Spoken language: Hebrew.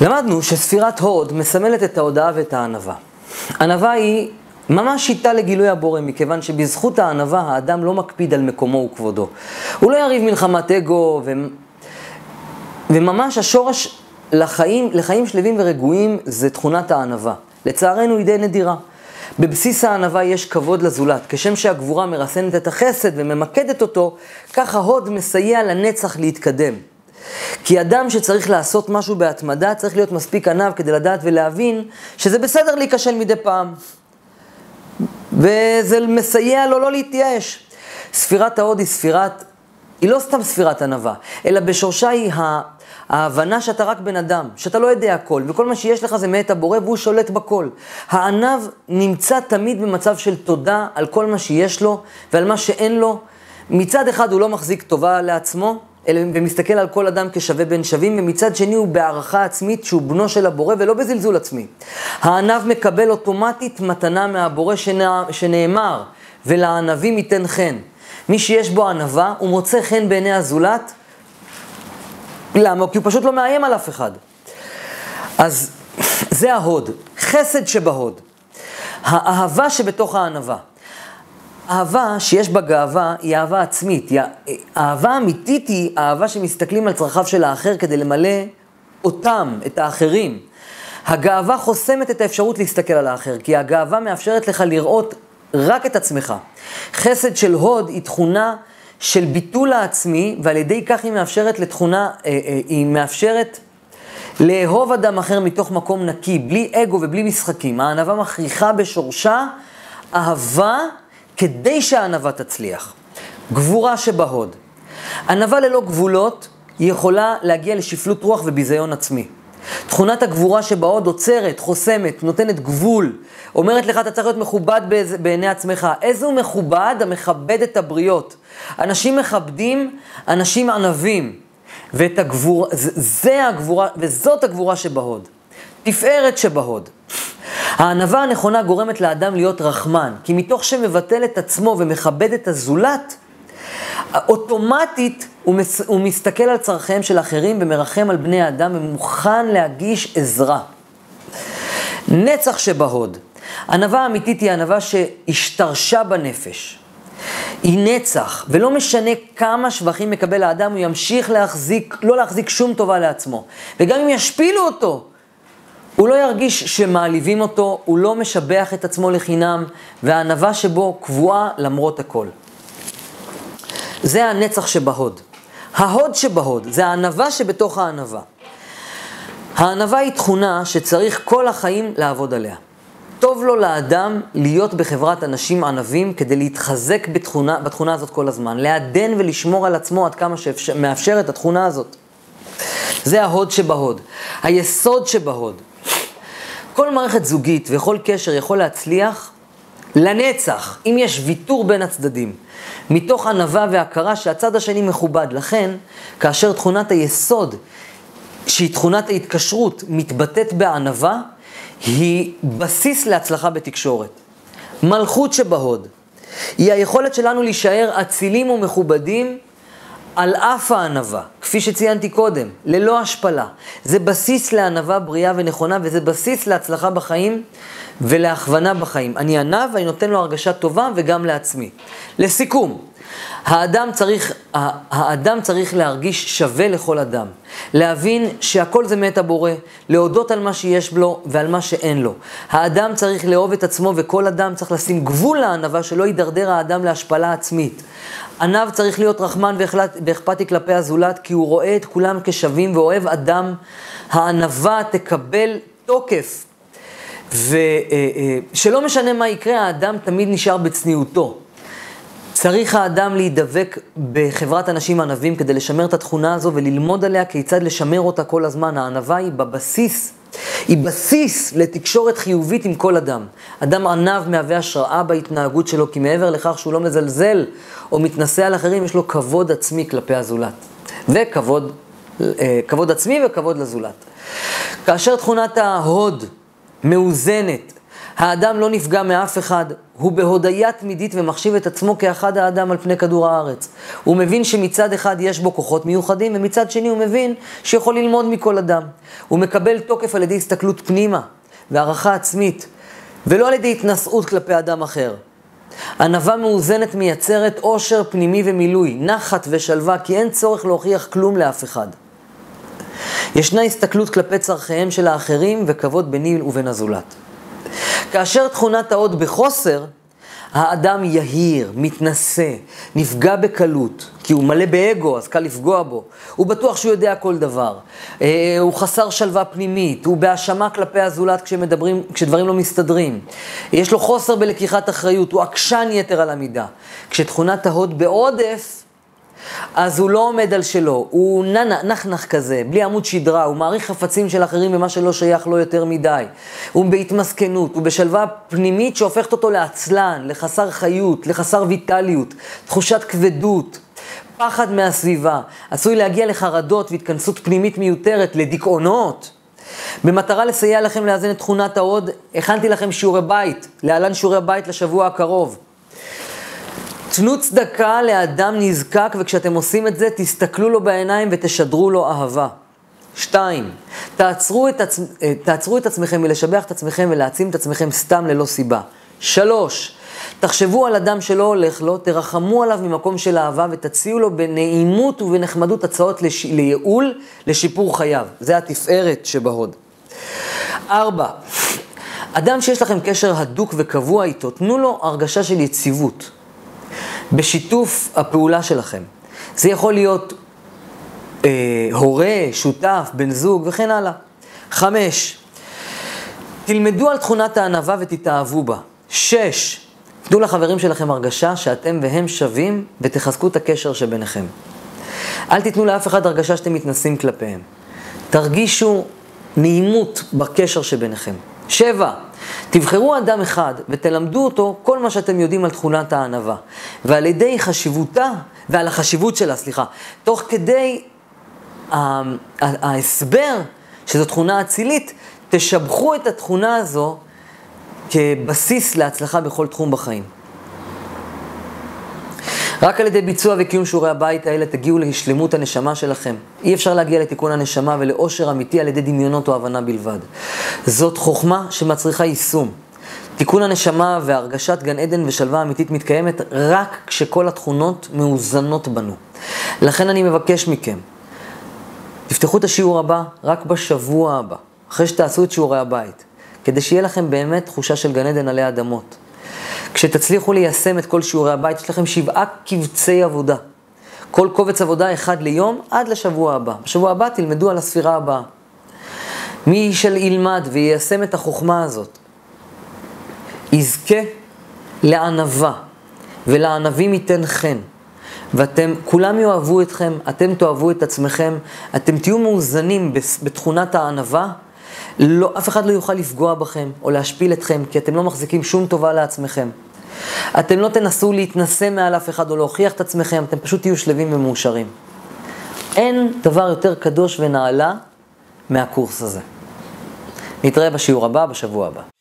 למדנו שספירת הוד מסמלת את ההודעה ואת הענווה. ענווה היא ממש שיטה לגילוי הבורא, מכיוון שבזכות הענווה האדם לא מקפיד על מקומו וכבודו. הוא לא יריב מלחמת אגו, ו... וממש השורש לחיים, לחיים שלווים ורגועים זה תכונת הענווה. לצערנו היא די נדירה. בבסיס הענווה יש כבוד לזולת. כשם שהגבורה מרסנת את החסד וממקדת אותו, כך ההוד מסייע לנצח להתקדם. כי אדם שצריך לעשות משהו בהתמדה, צריך להיות מספיק עניו כדי לדעת ולהבין שזה בסדר להיכשל מדי פעם. וזה מסייע לו לא להתייאש. ספירת ההוד היא ספירת, היא לא סתם ספירת ענווה, אלא בשורשה היא ההבנה שאתה רק בן אדם, שאתה לא יודע הכל, וכל מה שיש לך זה מאת הבורא והוא שולט בכל. הענב נמצא תמיד במצב של תודה על כל מה שיש לו ועל מה שאין לו. מצד אחד הוא לא מחזיק טובה לעצמו, ומסתכל על כל אדם כשווה בין שווים, ומצד שני הוא בהערכה עצמית שהוא בנו של הבורא ולא בזלזול עצמי. הענב מקבל אוטומטית מתנה מהבורא שנאמר, ולענבים ייתן חן. מי שיש בו ענווה, הוא מוצא חן בעיני הזולת. למה? כי הוא פשוט לא מאיים על אף אחד. אז זה ההוד, חסד שבהוד. האהבה שבתוך הענווה. אהבה שיש בה גאווה היא אהבה עצמית. אהבה אמיתית היא אהבה שמסתכלים על צרכיו של האחר כדי למלא אותם, את האחרים. הגאווה חוסמת את האפשרות להסתכל על האחר, כי הגאווה מאפשרת לך לראות רק את עצמך. חסד של הוד היא תכונה של ביטול העצמי, ועל ידי כך היא מאפשרת לתכונה, אה, אה, היא מאפשרת לאהוב אדם אחר מתוך מקום נקי, בלי אגו ובלי משחקים. הענווה מכריחה בשורשה אהבה כדי שהענווה תצליח. גבורה שבהוד. ענווה ללא גבולות היא יכולה להגיע לשפלות רוח וביזיון עצמי. תכונת הגבורה שבהוד עוצרת, חוסמת, נותנת גבול, אומרת לך אתה צריך להיות מכובד בעיני עצמך. איזה מכובד? המכבד את הבריות. אנשים מכבדים אנשים ענבים. ואת הגבורה, זה הגבורה, וזאת הגבורה שבהוד. תפארת שבהוד. הענווה הנכונה גורמת לאדם להיות רחמן, כי מתוך שמבטל את עצמו ומכבד את הזולת, אוטומטית הוא, מס, הוא מסתכל על צורכיהם של אחרים ומרחם על בני האדם ומוכן להגיש עזרה. נצח שבהוד. ענווה אמיתית היא ענווה שהשתרשה בנפש. היא נצח, ולא משנה כמה שבחים מקבל האדם, הוא ימשיך להחזיק, לא להחזיק שום טובה לעצמו. וגם אם ישפילו אותו, הוא לא ירגיש שמעליבים אותו, הוא לא משבח את עצמו לחינם, והענווה שבו קבועה למרות הכל. זה הנצח שבהוד. ההוד שבהוד, זה הענווה שבתוך הענווה. הענווה היא תכונה שצריך כל החיים לעבוד עליה. טוב לו לאדם להיות בחברת אנשים ענבים כדי להתחזק בתכונה, בתכונה הזאת כל הזמן, לעדן ולשמור על עצמו עד כמה שמאפשרת התכונה הזאת. זה ההוד שבהוד. היסוד שבהוד. כל מערכת זוגית וכל קשר יכול להצליח לנצח, אם יש ויתור בין הצדדים, מתוך ענווה והכרה שהצד השני מכובד. לכן, כאשר תכונת היסוד, שהיא תכונת ההתקשרות, מתבטאת בענווה, היא בסיס להצלחה בתקשורת. מלכות שבהוד, היא היכולת שלנו להישאר אצילים ומכובדים על אף הענווה, כפי שציינתי קודם, ללא השפלה. זה בסיס לענווה בריאה ונכונה, וזה בסיס להצלחה בחיים ולהכוונה בחיים. אני ענב ואני נותן לו הרגשה טובה וגם לעצמי. לסיכום, האדם צריך, האדם צריך להרגיש שווה לכל אדם, להבין שהכל זה מאת הבורא, להודות על מה שיש לו ועל מה שאין לו. האדם צריך לאהוב את עצמו וכל אדם צריך לשים גבול לענווה שלא יידרדר האדם להשפלה עצמית. עניו צריך להיות רחמן ואכפתי כלפי הזולת כי הוא רואה את כולם כשווים ואוהב אדם. הענווה תקבל תוקף ושלא משנה מה יקרה, האדם תמיד נשאר בצניעותו. צריך האדם להידבק בחברת אנשים ענבים כדי לשמר את התכונה הזו וללמוד עליה כיצד לשמר אותה כל הזמן. הענווה היא בבסיס, היא בסיס לתקשורת חיובית עם כל אדם. אדם ענב מהווה השראה בהתנהגות שלו, כי מעבר לכך שהוא לא מזלזל או מתנשא על אחרים, יש לו כבוד עצמי כלפי הזולת. וכבוד אה, כבוד עצמי וכבוד לזולת. כאשר תכונת ההוד מאוזנת, האדם לא נפגע מאף אחד, הוא בהודיה תמידית ומחשיב את עצמו כאחד האדם על פני כדור הארץ. הוא מבין שמצד אחד יש בו כוחות מיוחדים, ומצד שני הוא מבין שיכול ללמוד מכל אדם. הוא מקבל תוקף על ידי הסתכלות פנימה והערכה עצמית, ולא על ידי התנשאות כלפי אדם אחר. ענווה מאוזנת מייצרת עושר פנימי ומילוי, נחת ושלווה, כי אין צורך להוכיח כלום לאף אחד. ישנה הסתכלות כלפי צורכיהם של האחרים וכבוד ביני ובין הזולת. כאשר תכונת ההוד בחוסר, האדם יהיר, מתנשא, נפגע בקלות, כי הוא מלא באגו, אז קל לפגוע בו. הוא בטוח שהוא יודע כל דבר. אה, הוא חסר שלווה פנימית, הוא בהאשמה כלפי הזולת כשמדברים, כשדברים לא מסתדרים. יש לו חוסר בלקיחת אחריות, הוא עקשן יתר על המידה. כשתכונת ההוד בעודף, אז הוא לא עומד על שלו, הוא ננה, נחנח כזה, בלי עמוד שדרה, הוא מעריך חפצים של אחרים במה שלא שייך לו יותר מדי. הוא בהתמסכנות, הוא בשלווה פנימית שהופכת אותו לעצלן, לחסר חיות, לחסר ויטליות, תחושת כבדות. פחד מהסביבה, עשוי להגיע לחרדות והתכנסות פנימית מיותרת, לדיכאונות. במטרה לסייע לכם לאזן את תכונת ההוד, הכנתי לכם שיעורי בית, להלן שיעורי בית לשבוע הקרוב. תנו צדקה לאדם נזקק, וכשאתם עושים את זה, תסתכלו לו בעיניים ותשדרו לו אהבה. שתיים, תעצרו את, עצ... אה, תעצרו את עצמכם מלשבח את עצמכם ולהעצים את עצמכם סתם ללא סיבה. שלוש, תחשבו על אדם שלא הולך לו, תרחמו עליו ממקום של אהבה ותציעו לו בנעימות ובנחמדות הצעות לש... לייעול, לשיפור חייו. זה התפארת שבהוד. ארבע, אדם שיש לכם קשר הדוק וקבוע איתו, תנו לו הרגשה של יציבות. בשיתוף הפעולה שלכם. זה יכול להיות אה, הורה, שותף, בן זוג וכן הלאה. חמש, תלמדו על תכונת הענווה ותתאהבו בה. שש, תנו לחברים שלכם הרגשה שאתם והם שווים ותחזקו את הקשר שביניכם. אל תיתנו לאף אחד הרגשה שאתם מתנסים כלפיהם. תרגישו נעימות בקשר שביניכם. שבע, תבחרו אדם אחד ותלמדו אותו כל מה שאתם יודעים על תכונת הענווה. ועל ידי חשיבותה, ועל החשיבות שלה, סליחה, תוך כדי ההסבר שזו תכונה אצילית, תשבחו את התכונה הזו כבסיס להצלחה בכל תחום בחיים. רק על ידי ביצוע וקיום שיעורי הבית האלה תגיעו לשלמות הנשמה שלכם. אי אפשר להגיע לתיקון הנשמה ולאושר אמיתי על ידי דמיונות או הבנה בלבד. זאת חוכמה שמצריכה יישום. תיקון הנשמה והרגשת גן עדן ושלווה אמיתית מתקיימת רק כשכל התכונות מאוזנות בנו. לכן אני מבקש מכם, תפתחו את השיעור הבא רק בשבוע הבא, אחרי שתעשו את שיעורי הבית, כדי שיהיה לכם באמת תחושה של גן עדן עלי אדמות. כשתצליחו ליישם את כל שיעורי הבית, יש לכם שבעה קבצי עבודה. כל קובץ עבודה אחד ליום עד לשבוע הבא. בשבוע הבא תלמדו על הספירה הבאה. מי שילמד ויישם את החוכמה הזאת, יזכה לענווה, ולענבים ייתן חן. ואתם, כולם יאהבו אתכם, אתם תאהבו את עצמכם, אתם תהיו מאוזנים בתכונת הענווה, לא, אף אחד לא יוכל לפגוע בכם או להשפיל אתכם, כי אתם לא מחזיקים שום טובה לעצמכם. אתם לא תנסו להתנשא מעל אף אחד או להוכיח את עצמכם, אתם פשוט תהיו שלווים ומאושרים. אין דבר יותר קדוש ונעלה מהקורס הזה. נתראה בשיעור הבא, בשבוע הבא.